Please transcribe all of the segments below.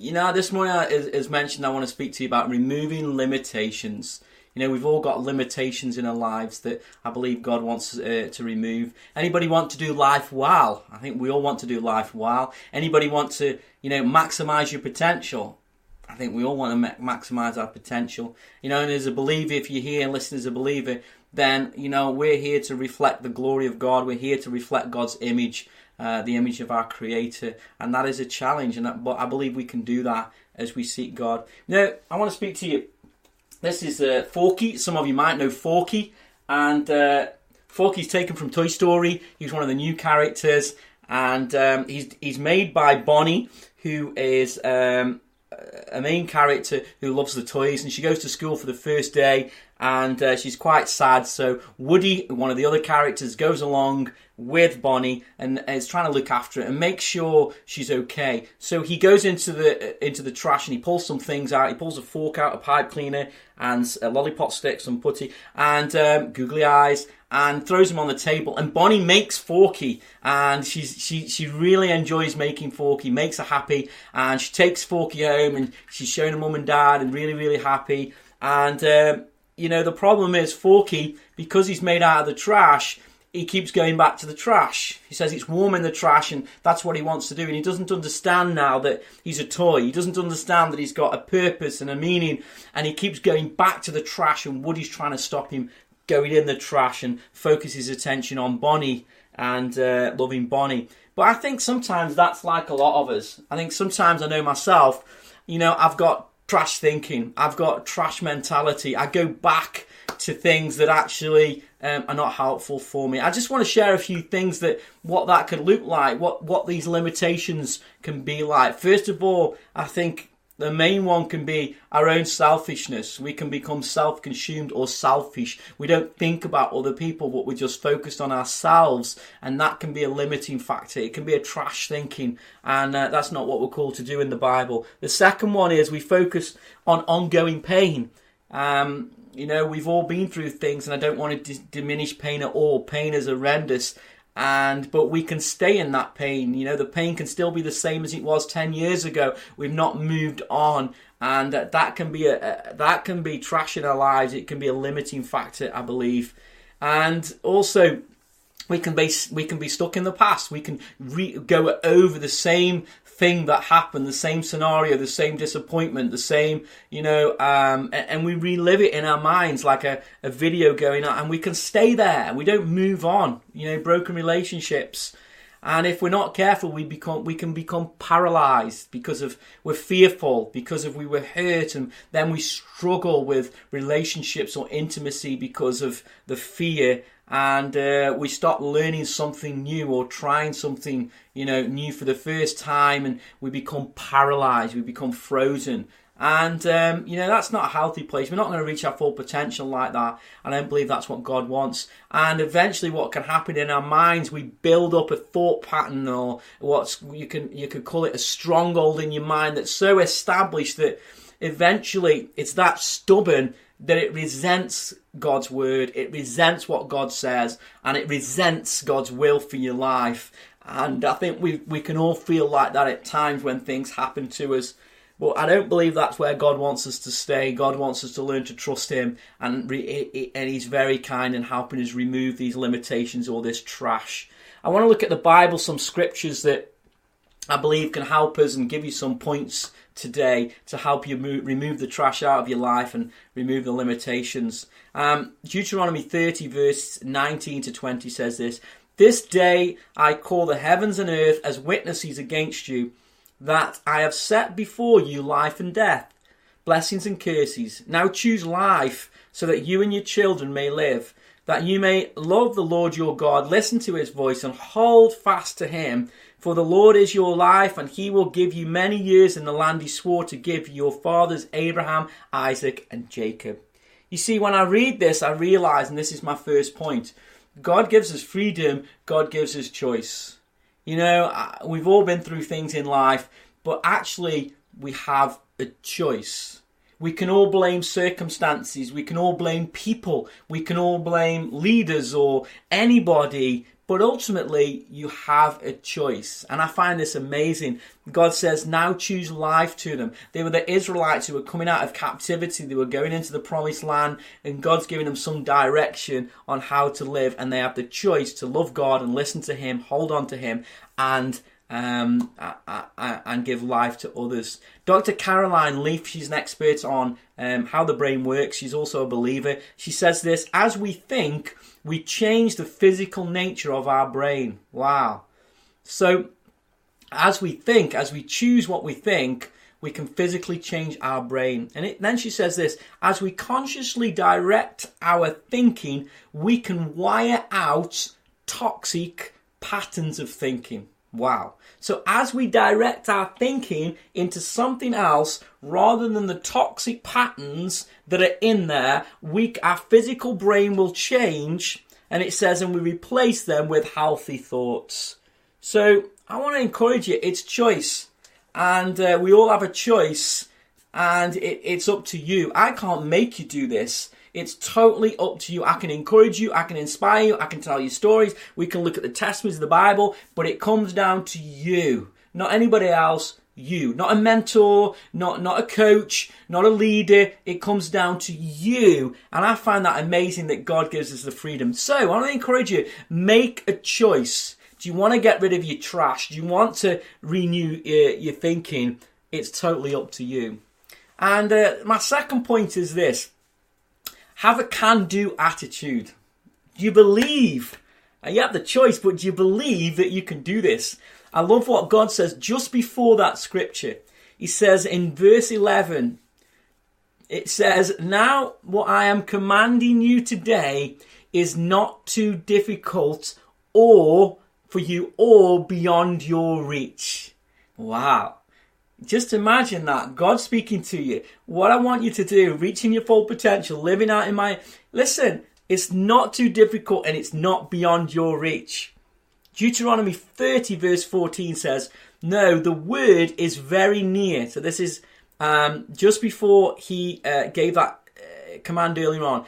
You know, this morning, as, mentioned, I want to speak to you about removing limitations. You know, we've all got limitations in our lives that I believe God wants uh, to remove. Anybody want to do life well? I think we all want to do life well. Anybody want to, you know, maximize your potential? I think we all want to ma- maximize our potential. You know, and as a believer, if you're here and listen as a believer, then, you know, we're here to reflect the glory of God. We're here to reflect God's image. Uh, the image of our Creator, and that is a challenge. And that, but I believe we can do that as we seek God. Now, I want to speak to you. This is uh, Forky. Some of you might know Forky, and uh, Forky's taken from Toy Story. He's one of the new characters, and um, he's he's made by Bonnie, who is. Um, a main character who loves the toys, and she goes to school for the first day, and uh, she's quite sad. So Woody, one of the other characters, goes along with Bonnie and is trying to look after her and make sure she's okay. So he goes into the into the trash and he pulls some things out. He pulls a fork out, a pipe cleaner, and a lollipop stick, some putty, and um, googly eyes, and throws him on the table. And Bonnie makes Forky, and she's she she really enjoys making Forky, makes her happy, and she takes Forky home, and she's showing her mum and dad, and really really happy. And um, you know the problem is Forky because he's made out of the trash he keeps going back to the trash. He says it's warm in the trash and that's what he wants to do. And he doesn't understand now that he's a toy. He doesn't understand that he's got a purpose and a meaning. And he keeps going back to the trash and Woody's trying to stop him going in the trash and focus his attention on Bonnie and uh, loving Bonnie. But I think sometimes that's like a lot of us. I think sometimes I know myself, you know, I've got trash thinking, I've got trash mentality. I go back to things that actually um, are not helpful for me. I just want to share a few things that what that could look like, what what these limitations can be like. First of all, I think the main one can be our own selfishness. We can become self consumed or selfish. We don't think about other people, but we're just focused on ourselves. And that can be a limiting factor. It can be a trash thinking. And uh, that's not what we're called to do in the Bible. The second one is we focus on ongoing pain. Um, you know, we've all been through things, and I don't want to d- diminish pain at all. Pain is horrendous, and but we can stay in that pain. You know, the pain can still be the same as it was ten years ago. We've not moved on, and uh, that can be a, that can be trash in our lives. It can be a limiting factor, I believe, and also we can be we can be stuck in the past. We can re- go over the same thing that happened, the same scenario, the same disappointment, the same, you know, um, and, and, we relive it in our minds like a, a video going on, and we can stay there. We don't move on. You know, broken relationships. And if we're not careful, we become we can become paralyzed because of we're fearful because of we were hurt, and then we struggle with relationships or intimacy because of the fear and uh, we start learning something new or trying something you know new for the first time and we become paralyzed we become frozen. And um, you know that's not a healthy place. We're not going to reach our full potential like that. And i don't believe that's what god wants. And eventually what can happen in our minds we build up a thought pattern or what's you can you could call it a stronghold in your mind that's so established that eventually it's that stubborn that it resents God's word, it resents what God says, and it resents God's will for your life. And I think we we can all feel like that at times when things happen to us. But I don't believe that's where God wants us to stay. God wants us to learn to trust Him, and re- and He's very kind in helping us remove these limitations or this trash. I want to look at the Bible, some scriptures that I believe can help us and give you some points today to help you move, remove the trash out of your life and remove the limitations. Um, Deuteronomy 30, verse 19 to 20 says this This day I call the heavens and earth as witnesses against you, that I have set before you life and death, blessings and curses. Now choose life, so that you and your children may live, that you may love the Lord your God, listen to his voice, and hold fast to him for the Lord is your life, and he will give you many years in the land he swore to give your fathers Abraham, Isaac, and Jacob. You see, when I read this, I realize, and this is my first point God gives us freedom, God gives us choice. You know, we've all been through things in life, but actually, we have a choice. We can all blame circumstances, we can all blame people, we can all blame leaders or anybody But ultimately, you have a choice. And I find this amazing. God says, now choose life to them. They were the Israelites who were coming out of captivity. They were going into the promised land, and God's giving them some direction on how to live. And they have the choice to love God and listen to Him, hold on to Him, and um, and give life to others. Dr. Caroline Leaf, she's an expert on um, how the brain works. She's also a believer. She says this as we think, we change the physical nature of our brain. Wow. So, as we think, as we choose what we think, we can physically change our brain. And it, then she says this as we consciously direct our thinking, we can wire out toxic patterns of thinking. Wow. So as we direct our thinking into something else rather than the toxic patterns that are in there, we our physical brain will change and it says and we replace them with healthy thoughts. So I want to encourage you, it's choice. And uh, we all have a choice and it, it's up to you. I can't make you do this. It's totally up to you. I can encourage you, I can inspire you, I can tell you stories, we can look at the testimonies of the Bible, but it comes down to you, not anybody else. You, not a mentor, not not a coach, not a leader. It comes down to you, and I find that amazing that God gives us the freedom. So I want to encourage you: make a choice. Do you want to get rid of your trash? Do you want to renew your, your thinking? It's totally up to you. And uh, my second point is this have a can do attitude. Do you believe? And you have the choice, but do you believe that you can do this? I love what God says just before that scripture. He says in verse 11, it says, Now what I am commanding you today is not too difficult or for you or beyond your reach. Wow. Just imagine that. God speaking to you. What I want you to do, reaching your full potential, living out in my. Listen, it's not too difficult and it's not beyond your reach. Deuteronomy 30, verse 14 says, No, the word is very near. So this is um, just before he uh, gave that uh, command earlier on.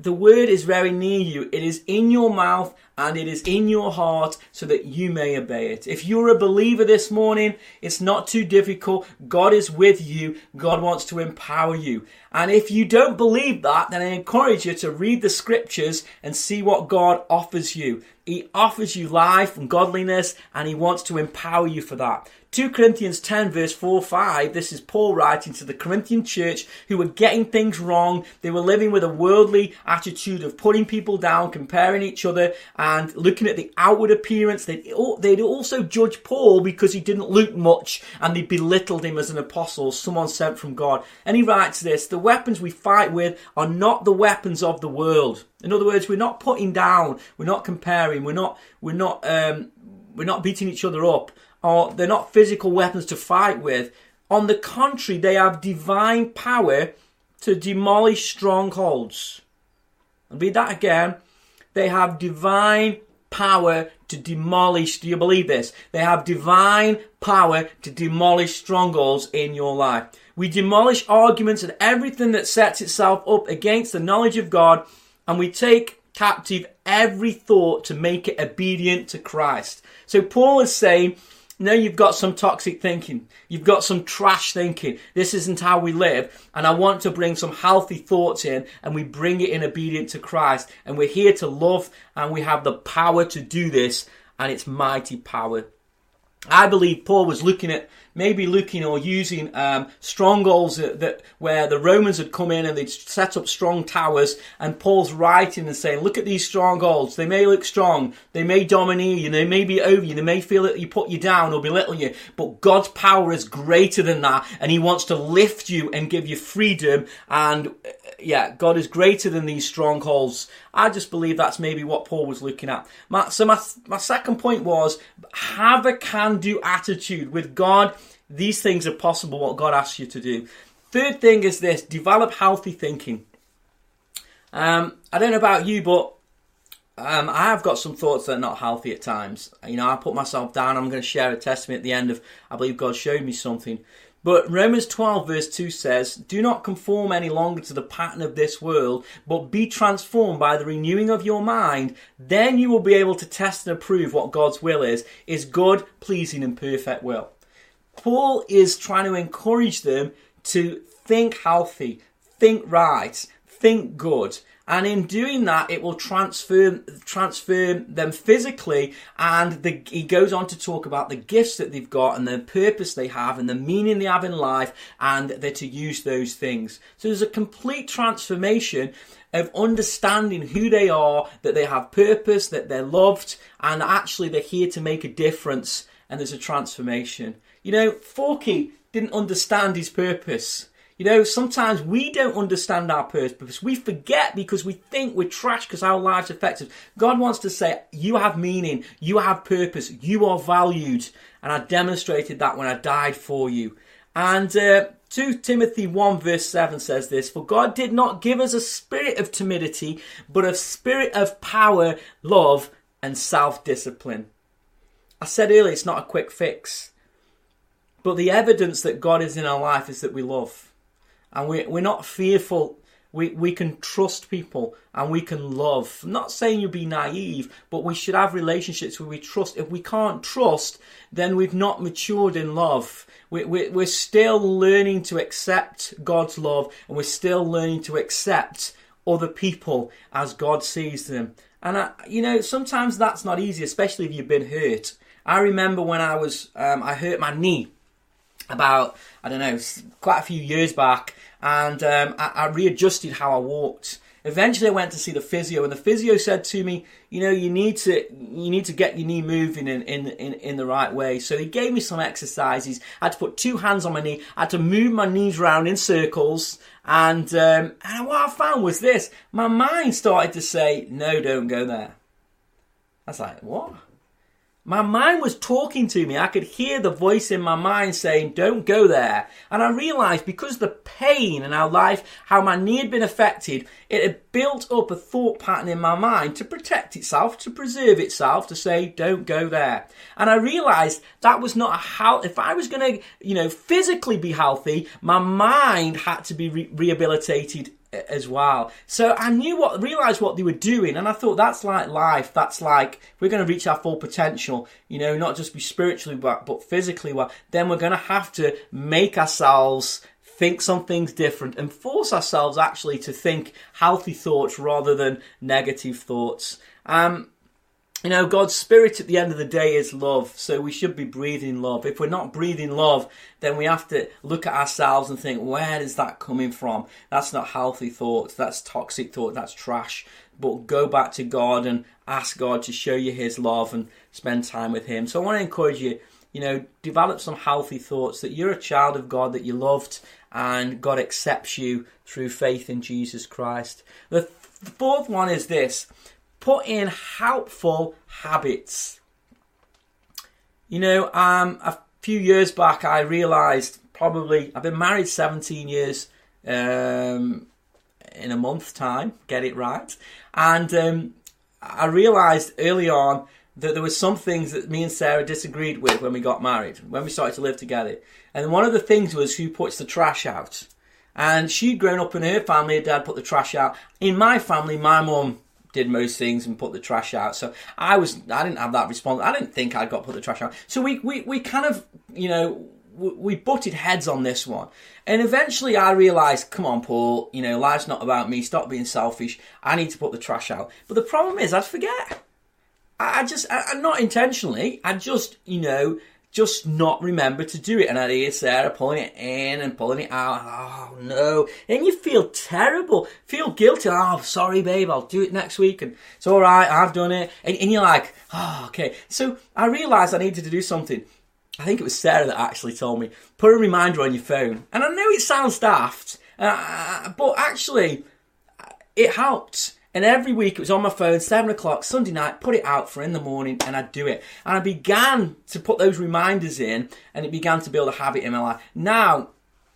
The word is very near you. It is in your mouth and it is in your heart so that you may obey it. If you're a believer this morning, it's not too difficult. God is with you. God wants to empower you. And if you don't believe that, then I encourage you to read the scriptures and see what God offers you. He offers you life and godliness and he wants to empower you for that. 2 Corinthians 10 verse 4 5, this is Paul writing to the Corinthian church who were getting things wrong. They were living with a worldly attitude of putting people down, comparing each other and looking at the outward appearance. They'd, also judge Paul because he didn't look much and they belittled him as an apostle, someone sent from God. And he writes this, the weapons we fight with are not the weapons of the world. In other words, we're not putting down, we're not comparing, we're not, we're not, um, we're not beating each other up or they're not physical weapons to fight with. On the contrary, they have divine power to demolish strongholds. I'll read that again. They have divine power to demolish. Do you believe this? They have divine power to demolish strongholds in your life. We demolish arguments and everything that sets itself up against the knowledge of God, and we take captive every thought to make it obedient to Christ. So Paul is saying now you've got some toxic thinking. You've got some trash thinking. This isn't how we live. And I want to bring some healthy thoughts in and we bring it in obedient to Christ. And we're here to love and we have the power to do this and it's mighty power. I believe Paul was looking at maybe looking or using um, strongholds that, that, where the Romans had come in and they'd set up strong towers, and Paul's writing and saying, "Look at these strongholds. They may look strong, they may domineer you, they may be over you, they may feel that you put you down or belittle you, but God's power is greater than that, and He wants to lift you and give you freedom. And uh, yeah, God is greater than these strongholds. I just believe that's maybe what Paul was looking at. My, so my my second point was have a can-do attitude with God these things are possible, what God asks you to do. Third thing is this develop healthy thinking. Um, I don't know about you, but um, I have got some thoughts that are not healthy at times. You know, I put myself down. I'm going to share a testimony at the end of I believe God showed me something. But Romans 12, verse 2 says, Do not conform any longer to the pattern of this world, but be transformed by the renewing of your mind. Then you will be able to test and approve what God's will is, is good, pleasing, and perfect will. Paul is trying to encourage them to think healthy, think right, think good. And in doing that, it will transform, transfer them physically. And the, he goes on to talk about the gifts that they've got and the purpose they have and the meaning they have in life, and they're to use those things. So there's a complete transformation of understanding who they are, that they have purpose, that they're loved, and actually they're here to make a difference. And there's a transformation. You know, Forky didn't understand his purpose. You know, sometimes we don't understand our purpose. We forget because we think we're trash because our lives affect us. God wants to say, you have meaning, you have purpose, you are valued. And I demonstrated that when I died for you. And uh, 2 Timothy 1 verse 7 says this, For God did not give us a spirit of timidity, but a spirit of power, love, and self-discipline. I said earlier, it's not a quick fix. But the evidence that God is in our life is that we love and we, we're not fearful. We, we can trust people and we can love. I'm not saying you be naive, but we should have relationships where we trust. If we can't trust, then we've not matured in love. We, we, we're still learning to accept God's love and we're still learning to accept other people as God sees them. And, I, you know, sometimes that's not easy, especially if you've been hurt. I remember when I was, um, I hurt my knee about, I don't know, quite a few years back and um, I, I readjusted how I walked. Eventually, I went to see the physio, and the physio said to me, "You know, you need to you need to get your knee moving in in in, in the right way." So he gave me some exercises. I had to put two hands on my knee. I had to move my knees around in circles, and um, and what I found was this: my mind started to say, "No, don't go there." I was like, "What?" My mind was talking to me. I could hear the voice in my mind saying, don't go there. And I realized because the pain in our life, how my knee had been affected, it had built up a thought pattern in my mind to protect itself, to preserve itself, to say, don't go there. And I realized that was not a how, if I was going to, you know, physically be healthy, my mind had to be re- rehabilitated as well. So I knew what, realised what they were doing, and I thought that's like life. That's like we're going to reach our full potential. You know, not just be spiritually but, but physically well. Then we're going to have to make ourselves think something's different and force ourselves actually to think healthy thoughts rather than negative thoughts. Um, you know, God's spirit at the end of the day is love, so we should be breathing love. If we're not breathing love, then we have to look at ourselves and think, where is that coming from? That's not healthy thoughts, that's toxic thought, that's trash. But go back to God and ask God to show you His love and spend time with Him. So I want to encourage you, you know, develop some healthy thoughts that you're a child of God, that you're loved, and God accepts you through faith in Jesus Christ. The fourth one is this put in helpful habits. You know, um, a few years back, I realised probably I've been married 17 years um, in a month's time, get it right. And um, I realised early on that there were some things that me and Sarah disagreed with when we got married, when we started to live together. And one of the things was who puts the trash out. And she'd grown up in her family, her dad put the trash out. In my family, my mum did most things and put the trash out. So I was, I didn't have that response. I didn't think I'd got put the trash out. So we, we, we kind of, you know, we butted heads on this one. And eventually I realised, come on, Paul, you know, life's not about me. Stop being selfish. I need to put the trash out. But the problem is, I'd forget. I just, I, not intentionally, I just, you know, just not remember to do it. And I'd hear Sarah pulling it in and pulling it out. Oh no. And you feel terrible, feel guilty. Oh, sorry, babe, I'll do it next week. And it's all right, I've done it. And, and you're like, oh, okay. So I realised I needed to do something. I think it was Sarah that actually told me, put a reminder on your phone. And I know it sounds daft, uh, but actually, it helped. And every week it was on my phone, 7 o'clock, Sunday night, put it out for in the morning, and I'd do it. And I began to put those reminders in, and it began to build a habit in my life. Now,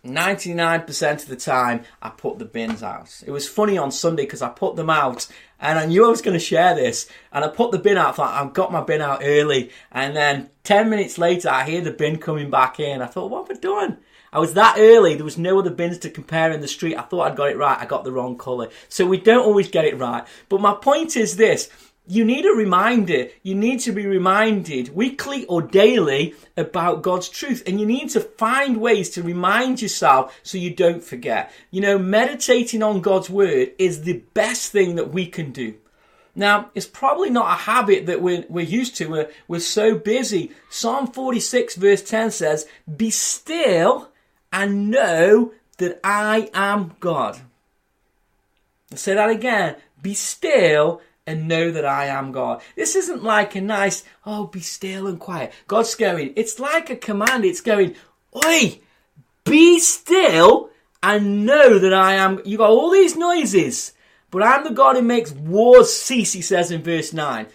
99% of the time, I put the bins out. It was funny on Sunday because I put them out and I knew I was going to share this. And I put the bin out, I thought, I've got my bin out early. And then 10 minutes later, I hear the bin coming back in. I thought, what have I done? I was that early, there was no other bins to compare in the street. I thought I'd got it right, I got the wrong colour. So we don't always get it right. But my point is this you need a reminder. You need to be reminded weekly or daily about God's truth. And you need to find ways to remind yourself so you don't forget. You know, meditating on God's word is the best thing that we can do. Now, it's probably not a habit that we're, we're used to. We're, we're so busy. Psalm 46 verse 10 says, Be still and know that I am God. I'll say that again. Be still and know that I am God. This isn't like a nice, oh, be still and quiet. God's going, it's like a command. It's going, oi, be still and know that I am. You got all these noises, but I'm the God who makes wars cease, he says in verse 9.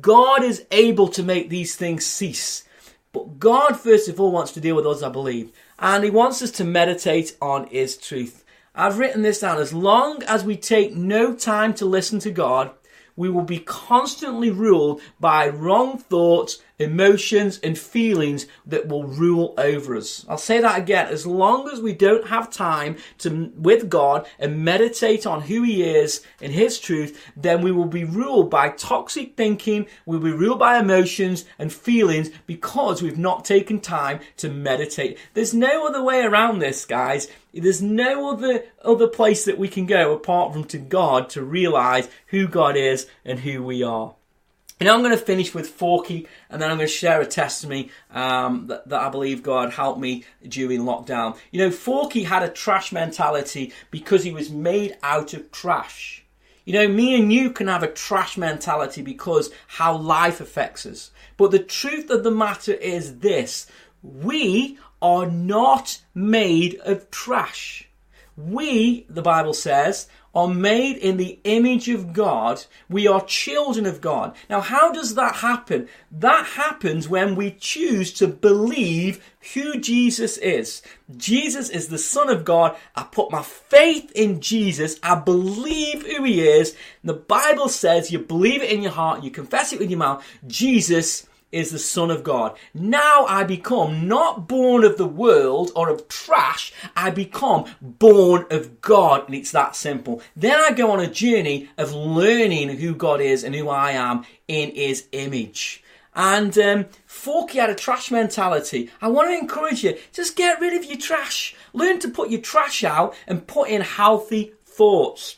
God is able to make these things cease. But God, first of all, wants to deal with us, I believe. And he wants us to meditate on his truth. I've written this down. As long as we take no time to listen to God, we will be constantly ruled by wrong thoughts, emotions, and feelings that will rule over us. I'll say that again. As long as we don't have time to, with God and meditate on who He is and His truth, then we will be ruled by toxic thinking, we'll be ruled by emotions and feelings because we've not taken time to meditate. There's no other way around this, guys. There's no other other place that we can go apart from to God to realize who God is and who we are. And I'm going to finish with Forky, and then I'm going to share a testimony um, that, that, I believe God helped me during lockdown. You know, Forky had a trash mentality because he was made out of trash. You know, me and you can have a trash mentality because how life affects us. But the truth of the matter is this we are not made of trash. We, the Bible says, are made in the image of God. We are children of God. Now, how does that happen? That happens when we choose to believe who Jesus is. Jesus is the Son of God. I put my faith in Jesus. I believe who He is. The Bible says you believe it in your heart, you confess it with your mouth. Jesus is the Son of God. Now I become not born of the world or of trash, I become born of God, and it's that simple. Then I go on a journey of learning who God is and who I am in His image. And um, Forky had a trash mentality. I want to encourage you, just get rid of your trash. Learn to put your trash out and put in healthy thoughts.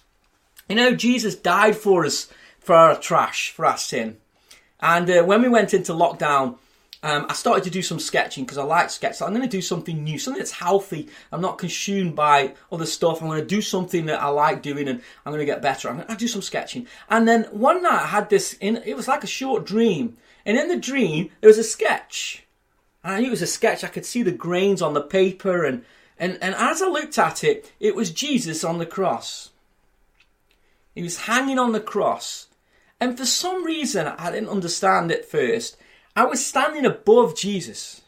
You know, Jesus died for us, for our trash, for our sin. And uh, when we went into lockdown, um, I started to do some sketching because I like sketch. So I'm going to do something new, something that's healthy. I'm not consumed by other stuff. I'm going to do something that I like doing, and I'm going to get better. I'm going to do some sketching. And then one night I had this. In, it was like a short dream, and in the dream there was a sketch. And I knew it was a sketch. I could see the grains on the paper, and and and as I looked at it, it was Jesus on the cross. He was hanging on the cross and for some reason, I didn't understand at first. I was standing above Jesus.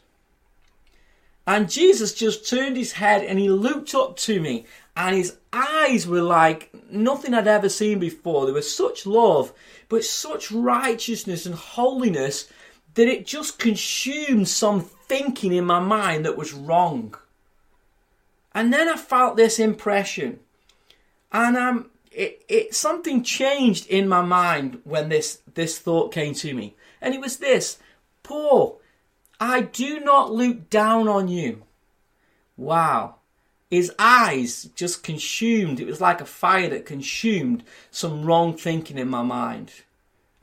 And Jesus just turned his head and he looked up to me. And his eyes were like nothing I'd ever seen before. There was such love, but such righteousness and holiness that it just consumed some thinking in my mind that was wrong. And then I felt this impression. And um, it, it something changed in my mind when this this thought came to me, and it was this: Paul, I do not look down on you. Wow. His eyes just consumed, it was like a fire that consumed some wrong thinking in my mind.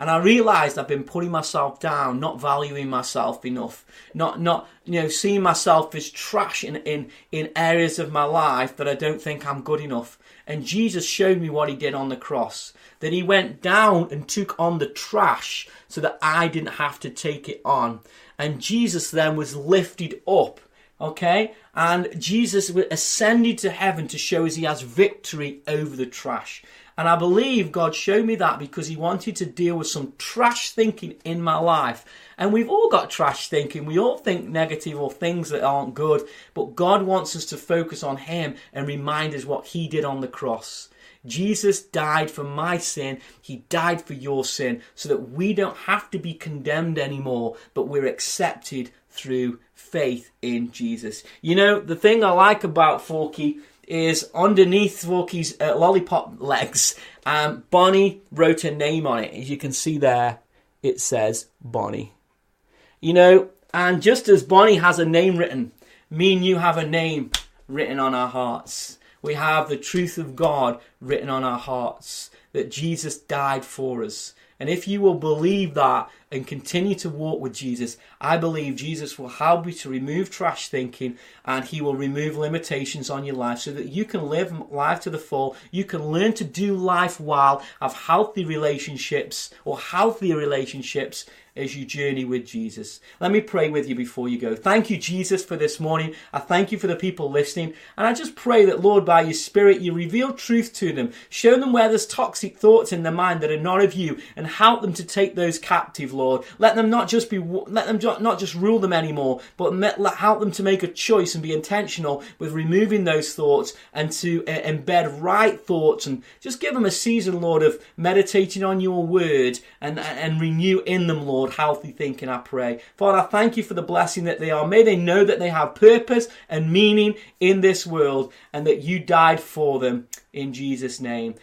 And I realised I've been putting myself down, not valuing myself enough, not not you know seeing myself as trash in, in, in areas of my life that I don't think I'm good enough. And Jesus showed me what he did on the cross. That he went down and took on the trash so that I didn't have to take it on. And Jesus then was lifted up. Okay? And Jesus ascended to heaven to show us he has victory over the trash. And I believe God showed me that because He wanted to deal with some trash thinking in my life. And we've all got trash thinking. We all think negative or things that aren't good. But God wants us to focus on Him and remind us what He did on the cross. Jesus died for my sin. He died for your sin so that we don't have to be condemned anymore, but we're accepted through faith in Jesus. You know, the thing I like about Forky is underneath Forky's uh, lollipop legs, um, Bonnie wrote a name on it. As you can see there, it says Bonnie. You know, and just as Bonnie has a name written, me and you have a name written on our hearts. We have the truth of God written on our hearts that Jesus died for us. And if you will believe that and continue to walk with Jesus, I believe Jesus will help you to remove trash thinking and he will remove limitations on your life so that you can live life to the full. You can learn to do life well, have healthy relationships or healthier relationships as you journey with Jesus. Let me pray with you before you go. Thank you, Jesus, for this morning. I thank you for the people listening. And I just pray that, Lord, by your Spirit, you reveal truth to them. Show them where there's toxic thoughts in their mind that are not of you and help them to take those captive, Lord. Let them not just be, let them not just rule them anymore, but help them to make a choice and be intentional with removing those thoughts and to embed right thoughts and just give them a season, Lord, of meditating on your word and, and renew in them, Lord Lord, healthy thinking, I pray. Father, I thank you for the blessing that they are. May they know that they have purpose and meaning in this world and that you died for them in Jesus' name.